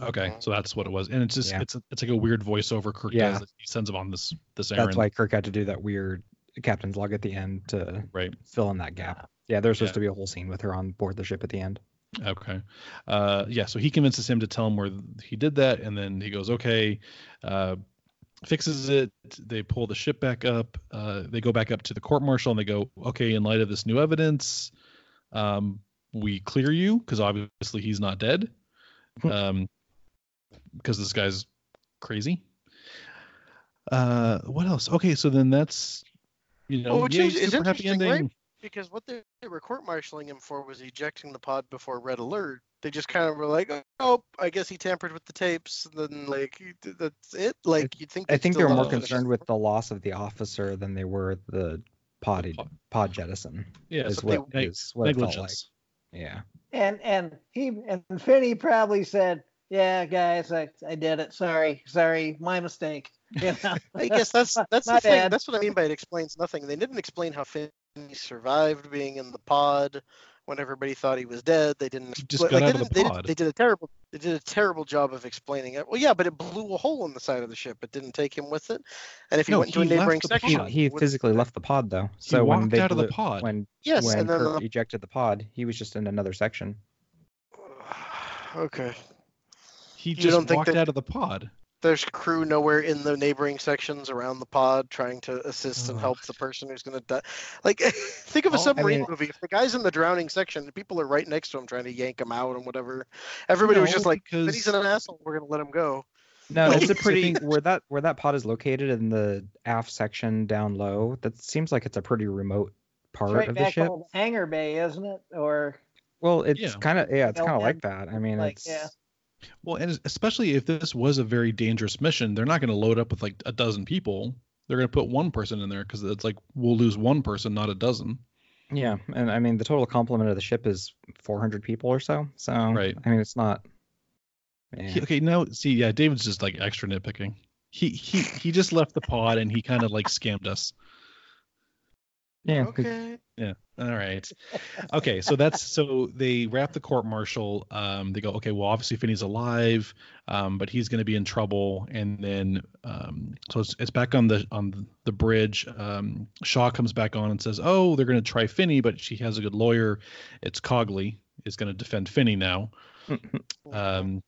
okay. So that's what it was, and it's just Yeah. it's it's like a weird voiceover Kirk Yeah. does. That he sends him on this this errand. That's why Kirk had to do that weird captain's log at the end to Right. fill in that gap. Yeah, there's supposed Yeah. to be a whole scene with her on board the ship at the end. Okay. Uh, yeah. So he convinces him to tell him where he did that, and then he goes, "Okay." Uh, fixes it. They pull the ship back up. Uh, they go back up to the court martial, and they go, "Okay, in light of this new evidence, um, we clear you because obviously he's not dead, um, because this guy's crazy." Uh, what else? Okay, so then that's you know, Well, is- is super happy interesting, right? Because what they they were court-martialing him for was ejecting the pod before red alert. They just kind of were like, "Oh, I guess he tampered with the tapes." And then like that's it. Like you'd think. I think they're more concerned with the loss of the officer than they were the pod pod. pod jettison. Yeah, is so what, they- is what it felt like. Yeah. And and he and Finney probably said, "Yeah, guys, I, I did it. Sorry, sorry, my mistake." You know? I guess that's that's the thing. That's what I mean by it explains nothing. They didn't explain how Finney survived being in the pod when everybody thought he was dead. They didn't. He just like, got they out of the didn't- they did- They did a terrible. They did a terrible job of explaining it. Well, yeah, but it blew a hole in the side of the ship. It didn't take him with it. And if he No, went to a he neighboring the section, He, pod. he physically left the pod though. So when walked they out of the pod. when Yes, when and then Kirk the- ejected the pod, he was just in another section. Okay. He just walked that- out of the pod. There's crew nowhere in the neighboring sections around the pod trying to assist and help the person who's going to die. Like, think of a Oh, I submarine mean- movie. If the guy's in the drowning section, the people are right next to him trying to yank him out and whatever. Everybody was just like, because- "But he's an asshole. We're going to let him go." No, No, it's a pretty where that where that pod is located in the aft section down low. That seems like it's a pretty remote part right of the ship. on the hangar bay, isn't it? Or Well, it's Yeah. kind of yeah, it's kind of like that. I mean, like, it's yeah. Well, and especially if this was a very dangerous mission, they're not going to load up with like a dozen people. They're going to put one person in there because it's like we'll lose one person, not a dozen. yeah, and I mean the total complement of the ship is 400 people or so. So Right. I mean, it's not. Yeah. Okay, now see, yeah, David's just like extra nitpicking. He he he just left the pod and he kind of like scammed us. Yeah. Okay. Yeah. All right. Okay, so that's so they wrap the court martial. Um, they go, okay, well, obviously Finney's alive, um, but he's going to be in trouble. And then, um, so it's, it's back on the on the bridge. Um, Shaw comes back on and says, oh, they're going to try Finney, but she has a good lawyer. It's Cogley is going to defend Finney now. Um,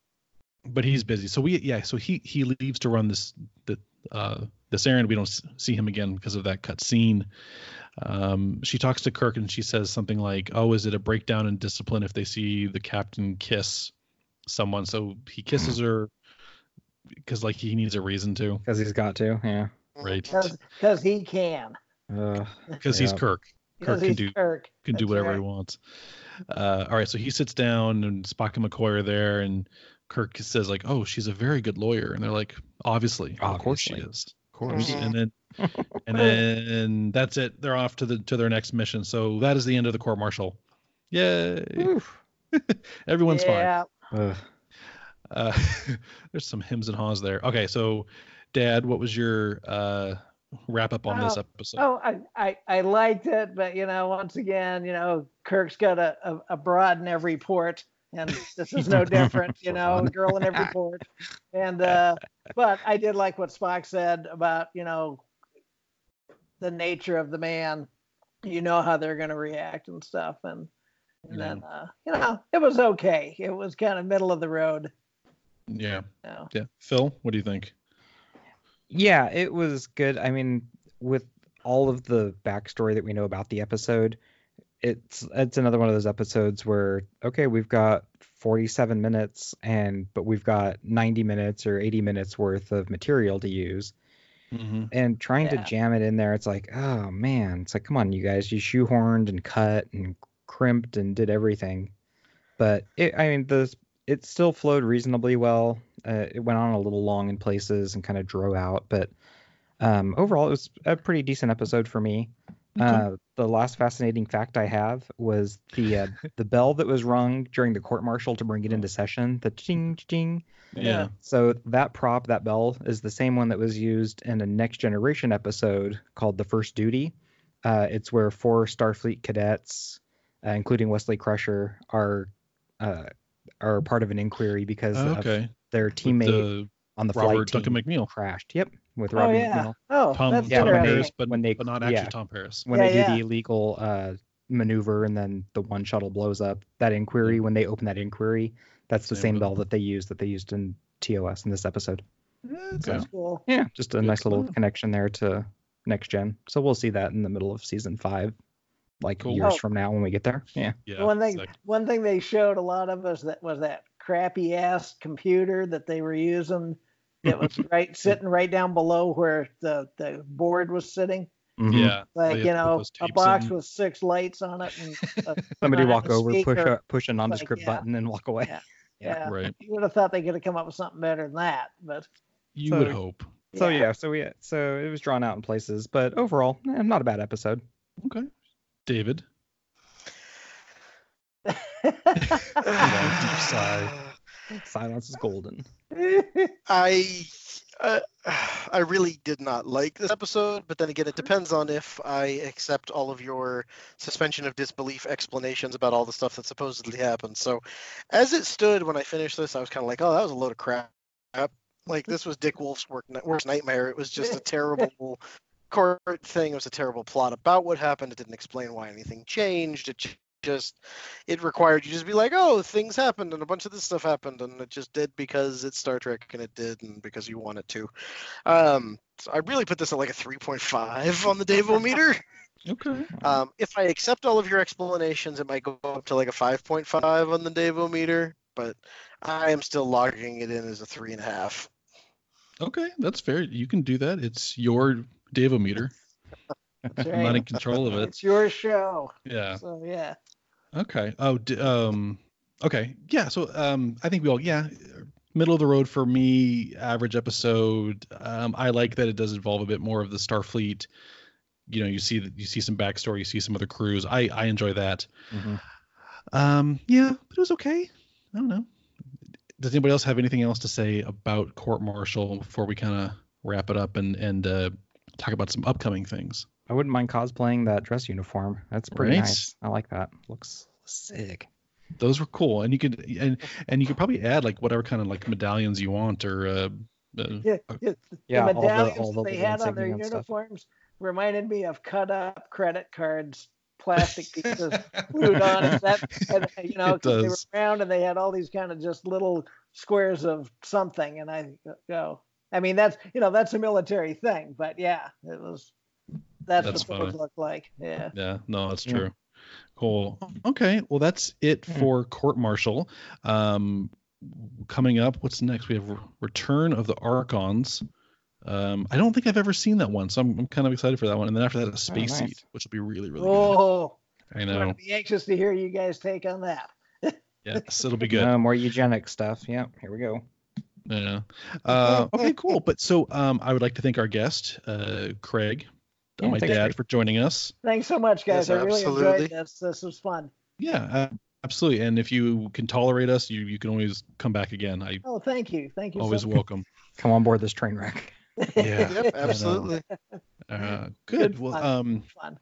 but he's busy. So we, yeah, so he he leaves to run this the uh this errand. We don't see him again because of that cut scene. Um, she talks to Kirk and she says something like, "Oh, is it a breakdown in discipline if they see the captain kiss someone?" So he kisses her because like he needs a reason to, Because he's got to. Yeah. right? because he can. Uh, Because he's Kirk. Kirk can do Kirk. can do whatever right. he wants. Uh, all right, so he sits down and Spock and McCoy are there, and Kirk says like, "Oh, she's a very good lawyer," and they're like, "Obviously, of course she is, of course." And then and then that's it. They're off to the to their next mission. So that is the end of the court martial. Yay! Everyone's fine. yeah. Ugh. Uh, there's some hymns and haws there. Okay, so Dad, what was your uh, wrap up on this Oh, episode? Oh, I, I, I liked it, but you know, once again, you know, Kirk's got a, a, a broad in every port, and this is no different, you know, a girl in every port. And uh, but I did like what Spock said about, you know, the nature of the man. You know how they're gonna react and stuff. And and Yeah. then uh, you know, it was okay. It was kind of middle of the road. Yeah, You know. yeah. Phil, what do you think? Yeah, it was good. I mean, with all of the backstory that we know about the episode, it's it's another one of those episodes where okay, we've got 47 minutes and but we've got 90 minutes or 80 minutes worth of material to use. Mm-hmm. and trying Yeah. to jam it in there it's like oh man. It's like come on you guys. You shoehorned and cut and crimped and did everything. But it i mean the it still flowed reasonably well. Uh, it went on a little long in places and kind of drove out but um, overall it was a pretty decent episode for me. Uh, the last fascinating fact I have was the uh, the bell that was rung during the court martial to bring it into session. The ching ching. Yeah. So that prop, that bell, is the same one that was used in a Next Generation episode called "The First Duty." Uh, it's where four Starfleet cadets, uh, including Wesley Crusher, are uh, are part of an inquiry because Oh, of okay. their teammate the on the Robert flight team Duncan McNeil. crashed. Yep, with Oh Robbie yeah. McNeil Oh, Tom, that's Yeah, Tom when they- Paris, but, when they- but not actually yeah. Tom Paris. when Yeah, they do the illegal uh, maneuver and then the one shuttle blows up. That inquiry, when they open that inquiry, that's the Same same bell. bell that they used that they used in TOS in this episode. Okay. That's cool. Yeah, just a Good nice little stuff. connection there to next gen. So we'll see that in the middle of season five, like Cool. years Oh. from now when we get there. Yeah. Yeah. one thing sick. one thing they showed a lot of us that was that crappy ass computer that they were using that was right sitting right down below where the the board was sitting Mhm. Yeah. like you had to put know a box in. with six lights on it and a, Somebody on a walk over, push a push a nondescript yeah. button, and walk away. Yeah. Yeah. yeah Right. you would have thought they could have come up with something better than that but You So- would hope. So yeah, so we so it was drawn out in places, but overall, eh, not a bad episode. Okay. David. deep sigh. Silence is golden. I uh, I really did not like this episode, but then again, it depends on if I accept all of your suspension of disbelief explanations about all the stuff that supposedly happened. So, as it stood when I finished this, I was kind of like, "Oh, that was a load of crap." Like this was Dick Wolf's work, worst nightmare. It was just a terrible court thing. It was a terrible plot about what happened. It didn't explain why anything changed. It just it required you just be like, oh, things happened and a bunch of this stuff happened, and it just did because it's Star Trek and it did, and because you want it to. Um, so I really put this at like a 3.5 on the Davo meter. Okay. Um, if I accept all of your explanations, it might go up to like a 5.5 on the Davo meter, but I am still logging it in as a three and a half. Okay. That's fair. You can do that. It's your Davometer. That's I'm not in control of it. it's your show Yeah. so yeah Okay. Oh, d- um, okay. Yeah. So, um, I think we all, yeah, middle of the road for me, average episode. Um, I like that it does involve a bit more of the Starfleet. You know, you see that you see some backstory, you see some other crews. I I enjoy that. Um, yeah, but it was okay. I don't know. Does anybody else have anything else to say about Court Martial before we kind of wrap it up and and uh, talk about some upcoming things? I wouldn't mind cosplaying that dress uniform. That's pretty Right? nice. I like that. Looks sick. Those were cool, and you could and and you could probably add like whatever kind of like medallions you want or uh, uh, yeah, uh, yeah, Yeah, the all the- medallions all the they had on their insignia and stuff. uniforms reminded me of cut up credit cards, plastic pieces glued on. it. That, and, you know, It 'cause they were does. round and they had all these kind of just little squares of something. And I go, I mean, that's you know, that's a military thing, but yeah, it was. That's, That's what those funny. look like. Yeah. Yeah, no, that's Yeah. true. Cool. Okay, well that's it Hmm. for court martial. Um, coming up, what's next? We have Re- Return of the Archons. Um, I don't think I've ever seen that one, so I'm, I'm kind of excited for that one. And then after that, a Space nice. Seed, which will be really, really good. Oh, I I'm know. gonna be anxious to hear you guys take on that. Yes, it'll be good. Uh, more eugenic stuff. Yeah, here we go. Yeah. Uh, okay, cool. But so um, I would like to thank our guest, uh, Craig, Yeah, my dad, Craig. for joining us. Thanks so much, guys. Yes, I really enjoyed this. This was fun. Yeah, uh, absolutely. And if you can tolerate us, you you can always come back again. I Oh, thank you, thank you. always so welcome. Come on board this train wreck. Yeah. Yep, absolutely. Uh, Good good. Well, fun. um, fun.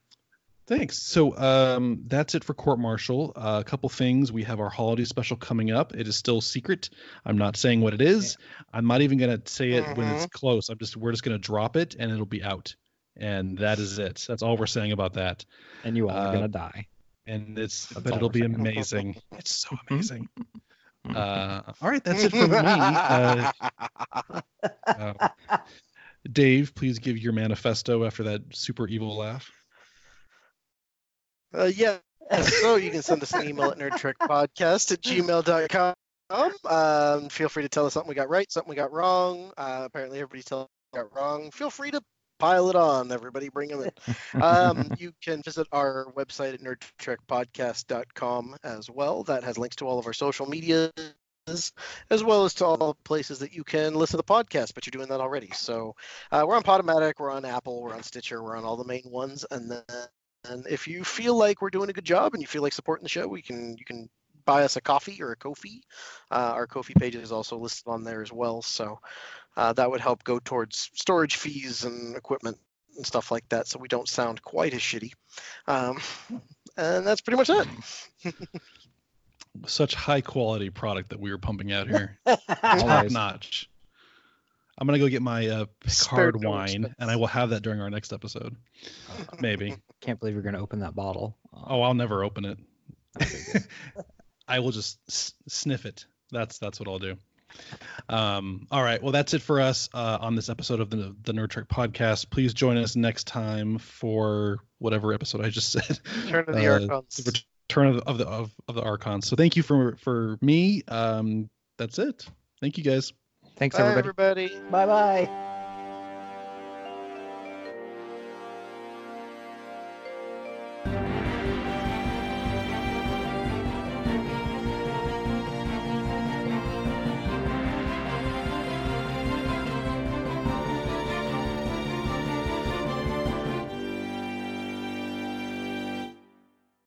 Thanks. So um, that's it for court martial. Uh, a couple things. We have our holiday special coming up. It is still secret. I'm not saying what it is. I'm not even gonna say it when it's close. I'm just we're just gonna drop it and it'll be out. And that is it. That's all we're saying about that. And you all are Uh, gonna die. And it's That's but it'll be saying. amazing. it's so amazing. Uh, all right, that's it for me. Uh, uh, Dave, please give your manifesto after that super evil laugh. Uh, yeah. So you can send us an email at nerdtrekpodcast at gmail.com. Um, feel free to tell us something we got right, something we got wrong. Uh, apparently, everybody's telling us we got wrong. Feel free to pile it on. Everybody, bring them in. Um, you can visit our website at nerdtrekpodcast.com as well. That has links to all of our social medias, as well as to all the places that you can listen to the podcast, but you're doing that already. So uh, we're on Podomatic, we're on Apple, we're on Stitcher, we're on all the main ones. And then and if you feel like we're doing a good job and you feel like supporting the show, we can you can buy us a coffee or a Kofi. Uh, our Kofi page is also listed on there as well. So uh, that would help go towards storage fees and equipment and stuff like that, so we don't sound quite as shitty. Um, and that's pretty much it. Such high quality product that we were pumping out here. Top notch. I'm gonna go get my uh, Picard wine, expense. and I will have that during our next episode. Maybe. Can't believe you're gonna open that bottle. Oh, I'll never open it. Okay, good. I will just s- sniff it. That's that's what I'll do. Um, all right. Well, that's it for us uh, on this episode of the the Nerd Trek podcast. Please join us next time for whatever episode I just said. Turn to the Uh, Archons. the return of the of the of, of the Archons. So thank you for for me. Um, that's it. Thank you guys. Thanks Bye, everybody. everybody. Bye bye.